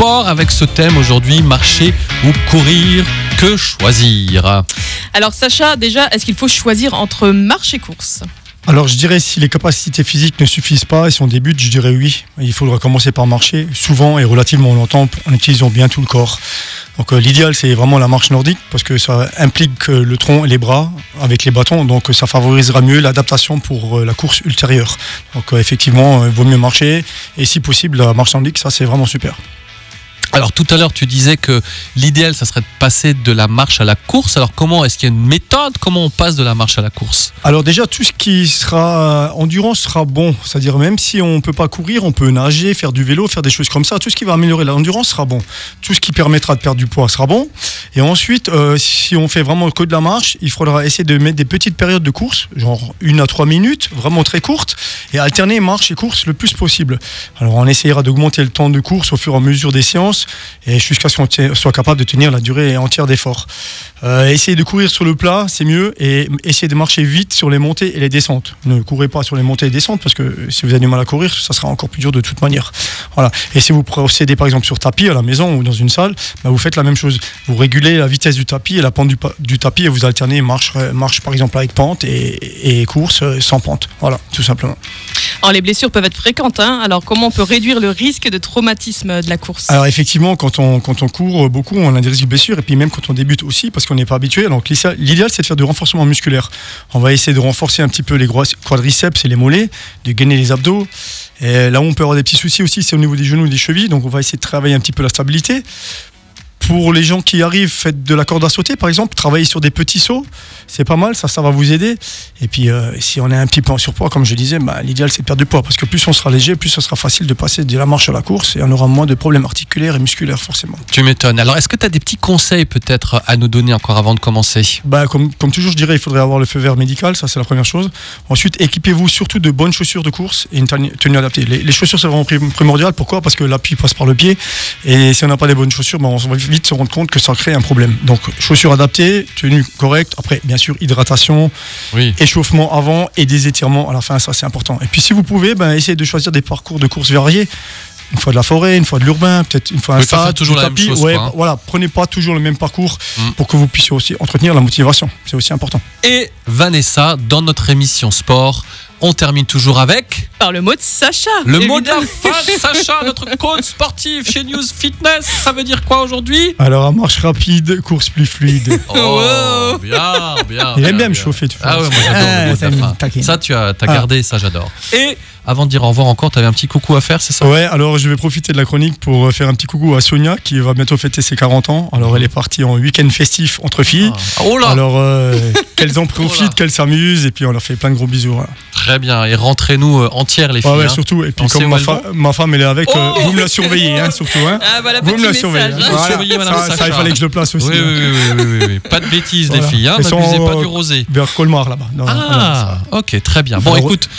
sport avec ce thème aujourd'hui, marcher ou courir, que choisir Alors Sacha, déjà, est-ce qu'il faut choisir entre marche et course? Alors je dirais si les capacités physiques ne suffisent pas et si on débute, je dirais oui. Il faudra commencer par marcher, souvent et relativement longtemps en utilisant bien tout le corps. Donc euh, l'idéal c'est vraiment la marche nordique parce que ça implique euh, le tronc et les bras avec les bâtons, donc euh, ça favorisera mieux l'adaptation pour euh, la course ultérieure. Donc euh, effectivement, euh, il vaut mieux marcher et si possible la marche nordique, ça c'est vraiment super. Alors tout à l'heure, tu disais que l'idéal, ça serait de passer de la marche à la course. Alors comment est-ce qu'il y a une méthode? Comment on passe de la marche à la course? Alors déjà, tout ce qui sera euh, endurance sera bon. C'est-à-dire même si on ne peut pas courir, on peut nager, faire du vélo, faire des choses comme ça. Tout ce qui va améliorer l'endurance sera bon. Tout ce qui permettra de perdre du poids sera bon. Et ensuite, euh, si on fait vraiment que de la marche, il faudra essayer de mettre des petites périodes de course, genre une à trois minutes, vraiment très courtes, et alterner marche et course le plus possible. Alors on essayera d'augmenter le temps de course au fur et à mesure des séances, et jusqu'à ce qu'on soit capable de tenir la durée entière d'effort. Euh, essayez de courir sur le plat, c'est mieux, et essayez de marcher vite sur les montées et les descentes. Ne courez pas sur les montées et descentes, parce que si vous avez du mal à courir, ça sera encore plus dur de toute manière. Voilà. Et si vous procédez par exemple sur tapis à la maison ou dans une salle, bah, vous faites la même chose. Vous régulez la vitesse du tapis et la pente du, tapis et vous alternez marche, euh, marche par exemple avec pente et, course euh, sans pente. Voilà, tout simplement. Alors les blessures peuvent être fréquentes, hein alors comment on peut réduire le risque de traumatisme de la course? Alors effectivement, quand on, quand on court beaucoup, on a des risques de blessures, et puis même quand on débute aussi, parce qu'on n'est pas habitué. Donc l'idéal, c'est de faire du renforcement musculaire. On va essayer de renforcer un petit peu les quadriceps et les mollets, de gainer les abdos. Et là où on peut avoir des petits soucis aussi, c'est au niveau des genoux et des chevilles. Donc on va essayer de travailler un petit peu la stabilité. Pour les gens qui arrivent, faites de la corde à sauter, par exemple, travaillez sur des petits sauts, c'est pas mal, ça, ça va vous aider. Et puis, euh, si on est un petit peu en surpoids, comme je disais, bah, l'idéal c'est de perdre du poids, parce que plus on sera léger, plus ce sera facile de passer de la marche à la course, et on aura moins de problèmes articulaires et musculaires, forcément. Tu m'étonnes. Alors est-ce que tu as des petits conseils peut-être à nous donner encore avant de commencer? Bah, comme, comme toujours, je dirais, il faudrait avoir le feu vert médical, ça c'est la première chose. Ensuite, équipez-vous surtout de bonnes chaussures de course et une tenue adaptée. Les, les chaussures, c'est vraiment prim- primordial. Pourquoi? Parce que l'appui passe par le pied, et si on n'a pas les bonnes chaussures, bah, on va vite se rendre compte que ça crée un problème. Donc, chaussures adaptées, tenue correcte, après, bien sûr, hydratation, Oui. échauffement avant et des étirements à la fin, ça c'est important. Et puis si vous pouvez, ben, essayez de choisir des parcours de course variés. Une fois de la forêt, une fois de l'urbain, peut-être une fois un stade, toujours du la même tapis. chose, Ouais, quoi, hein. Voilà, prenez pas toujours le même parcours Mm. pour que vous puissiez aussi entretenir la motivation. C'est aussi important. Et Vanessa, dans notre émission sport, on termine toujours avec Par le mot de Sacha le mot de la évidemment. fin. Sacha, notre coach sportif chez News Fitness. Ça veut dire quoi aujourd'hui? Alors, à marche rapide, course plus fluide. Oh, bien, bien. Il aime bien me chauffer, tu vois. Ah ouais, moi j'adore le Ah, mot de ça la fin. Ça, tu as, as Ah. gardé, ça j'adore. Et avant de dire au revoir encore, tu avais un petit coucou à faire, c'est ça? Ouais, alors je vais profiter de la chronique pour euh, faire un petit coucou à Sonia qui va bientôt fêter ses 40 ans. Alors, elle est partie en week-end festif entre filles. Ah. Oh là Alors, euh, qu'elles en Oh profitent, qu'elles s'amusent, et puis on leur fait plein de gros bisous. voilà. Très bien. Et rentrez-nous euh, entières, les filles. Ouais, ouais, hein. surtout. Et puis On comme ma, fa- ma femme elle est avec, euh, Oh vous me la surveillez, hein, surtout. Hein. Ah voilà, Vous me la surveillez. Vous Voilà. surveillez, madame ça, il fallait que je le place aussi. Oui, oui, oui, oui, oui, oui, oui. Pas de bêtises, les filles. Hein. N'abusez pas euh, du rosé. Vers Colmar là-bas. Ah, ok, très bien. Bon, écoute,